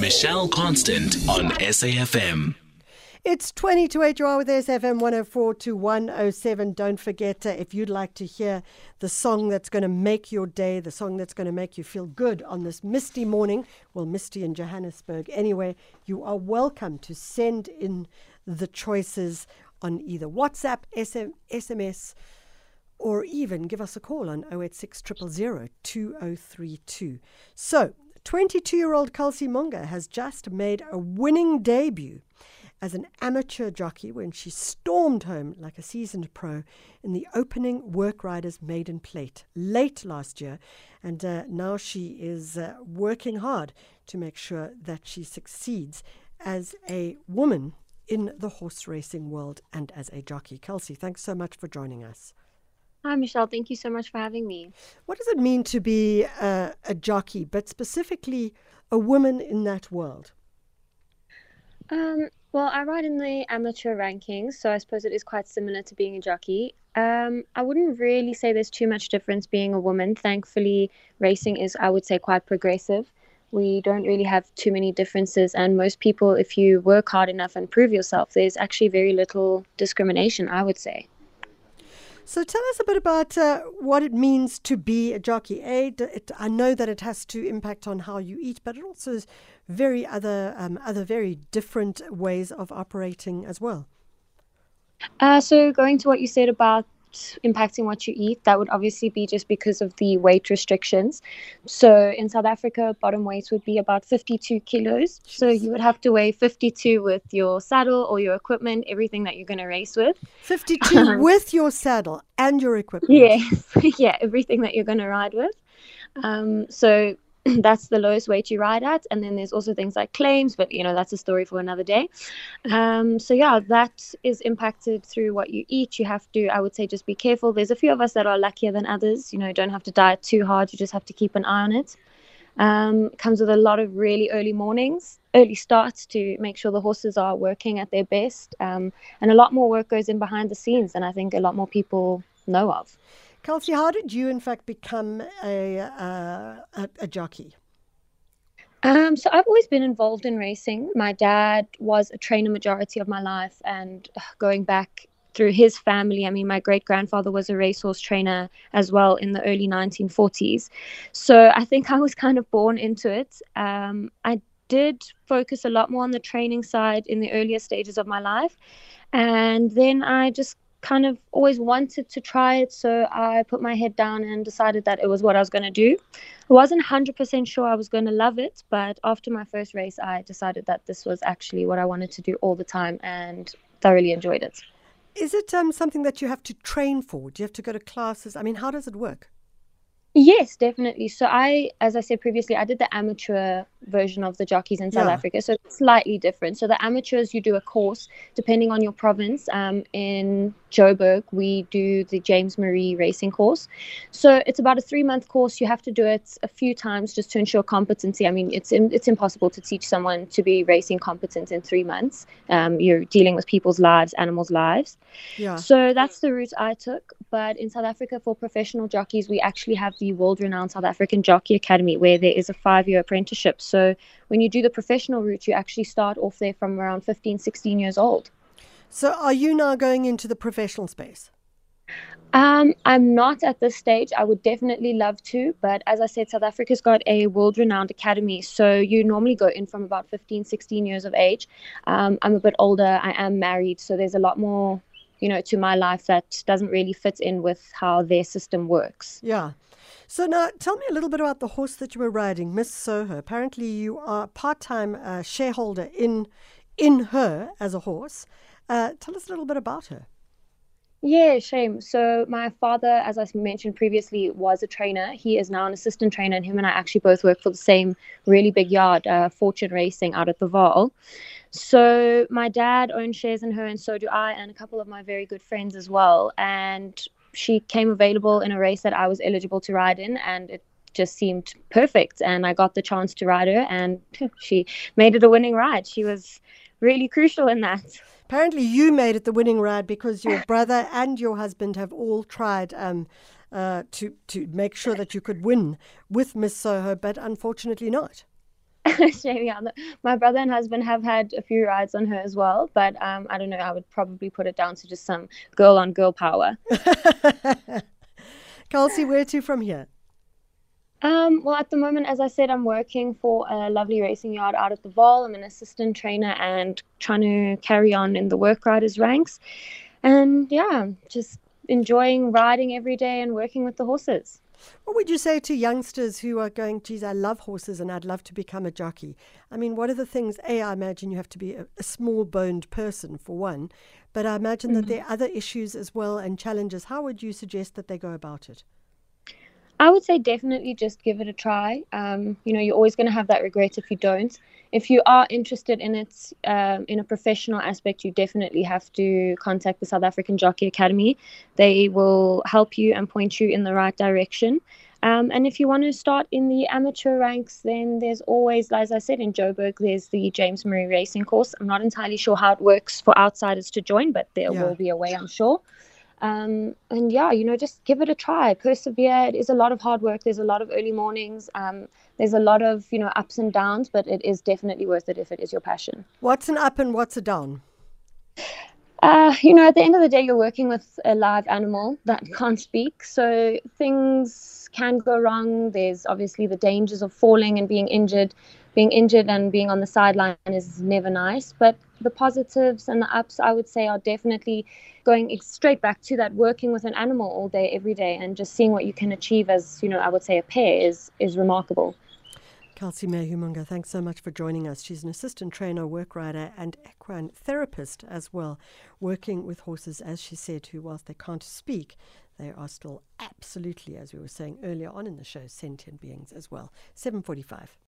Michelle Constant on SAFM. It's 20 to 8. You are with SAFM 104 to 107. Don't forget, uh, if you'd like to hear the song that's going to make your day, the song that's going to make you feel good on this misty morning, well, misty in Johannesburg anyway, you are welcome to send in the choices on either WhatsApp, SM, SMS, or even give us a call on 086 000 2032. So, 22 year old Kelsey Munger has just made a winning debut as an amateur jockey when she stormed home like a seasoned pro in the opening Work Riders Maiden Plate late last year. And uh, now she is uh, working hard to make sure that she succeeds as a woman in the horse racing world and as a jockey. Kelsey, thanks so much for joining us. Hi, Michelle. Thank you so much for having me. What does it mean to be a, a jockey, but specifically a woman in that world? Um, well, I ride in the amateur rankings, so I suppose it is quite similar to being a jockey. Um, I wouldn't really say there's too much difference being a woman. Thankfully, racing is, I would say, quite progressive. We don't really have too many differences, and most people, if you work hard enough and prove yourself, there's actually very little discrimination, I would say. So tell us a bit about uh, what it means to be a jockey. A, it, I know that it has to impact on how you eat, but it also is very other um, other very different ways of operating as well. Uh, so going to what you said about impacting what you eat, that would obviously be just because of the weight restrictions. So in South Africa, bottom weight would be about 52 kilos. So you would have to weigh 52 with your saddle or your equipment, everything that you're going to race with. 52 with your saddle and your equipment. Yes, yeah, everything that you're going to ride with. Um, so that's the lowest weight you ride at. And then there's also things like claims, but you know, that's a story for another day. Um, so yeah, that is impacted through what you eat. You have to, I would say, just be careful. There's a few of us that are luckier than others. You know, you don't have to diet too hard. You just have to keep an eye on it. Um, comes with a lot of really early mornings, early starts to make sure the horses are working at their best. Um, and a lot more work goes in behind the scenes than I think a lot more people know of. Kelsey, how did you, in fact, become a, uh, a, a jockey? Um, so I've always been involved in racing. My dad was a trainer majority of my life, and going back through his family, I mean, my great grandfather was a racehorse trainer as well in the early 1940s. So I think I was kind of born into it. Um, I did focus a lot more on the training side in the earlier stages of my life, and then I just kind of always wanted to try it. So I put my head down and decided that it was what I was going to do. I wasn't 100% sure I was going to love it, but after my first race, I decided that this was actually what I wanted to do all the time and thoroughly enjoyed it. Is it um, something that you have to train for? Do you have to go to classes? I mean, how does it work? Yes, definitely. So I, as I said previously, I did the amateur version of the jockeys in South yeah. Africa, so it's slightly different. So the amateurs, you do a course depending on your province. Um, in Joburg, we do the James Marie racing course. So it's about a three-month course. You have to do it a few times just to ensure competency. I mean, it's it's impossible to teach someone to be racing competent in three months. Um, you're dealing with people's lives, animals' lives. Yeah. So that's the route I took. But in South Africa, for professional jockeys, we actually have the world-renowned South African Jockey Academy, where there is a five-year apprenticeship. So when you do the professional route, you actually start off there from around 15, 16 years old. So are you now going into the professional space? Um, I'm not at this stage. I would definitely love to, but as I said, South Africa's got a world renowned academy. So you normally go in from about 15, 16 years of age. Um, I'm a bit older. I am married. So there's a lot more, you know, to my life that doesn't really fit in with how their system works. Yeah. So now, tell me a little bit about the horse that you were riding, Miss Soho. Apparently, you are part-time uh, shareholder in in her as a horse. Uh, tell us a little bit about her. Yeah, shame. So my father, as I mentioned previously, was a trainer. He is now an assistant trainer, and him and I actually both work for the same really big yard, uh, Fortune Racing, out at the Vaal. So my dad owns shares in her, and so do I, and a couple of my very good friends as well. And she came available in a race that I was eligible to ride in, and it just seemed perfect. And I got the chance to ride her, and she made it a winning ride. She was really crucial in that. Apparently, you made it the winning ride because your brother and your husband have all tried um, uh, to to make sure that you could win with Miss Soho, but unfortunately not. Shame, yeah. My brother and husband have had a few rides on her as well, but um, I don't know. I would probably put it down to just some girl on girl power. Kelsey, where to from here? Um, well, at the moment, as I said, I'm working for a lovely racing yard out at the Vaal. I'm an assistant trainer and trying to carry on in the work riders ranks. And yeah, just enjoying riding every day and working with the horses. What would you say to youngsters who are going, geez, I love horses and I'd love to become a jockey? I mean, what are the things? A, I imagine you have to be a, a small boned person for one, but I imagine mm-hmm. that there are other issues as well and challenges. How would you suggest that they go about it? I would say definitely just give it a try. Um, you know, you're always going to have that regret if you don't. If you are interested in it um, in a professional aspect, you definitely have to contact the South African Jockey Academy. They will help you and point you in the right direction. Um, and if you want to start in the amateur ranks, then there's always, as I said, in Joburg, there's the James Murray Racing Course. I'm not entirely sure how it works for outsiders to join, but there yeah. will be a way, I'm sure. Um, and yeah, you know, just give it a try, persevere. It is a lot of hard work. There's a lot of early mornings. Um, there's a lot of you know ups and downs, but it is definitely worth it if it is your passion. What's an up and what's a down? Uh, you know, at the end of the day, you're working with a live animal that can't speak, so things can go wrong. There's obviously the dangers of falling and being injured being injured and being on the sideline is never nice. But the positives and the ups, I would say, are definitely going straight back to that working with an animal all day, every day, and just seeing what you can achieve as, you know, I would say a pair is, is remarkable. Kelsey Mayhew-Munger, thanks so much for joining us. She's an assistant trainer, work rider, and equine therapist as well, working with horses, as she said, who, whilst they can't speak, they are still absolutely, as we were saying earlier on in the show, sentient beings as well. 745.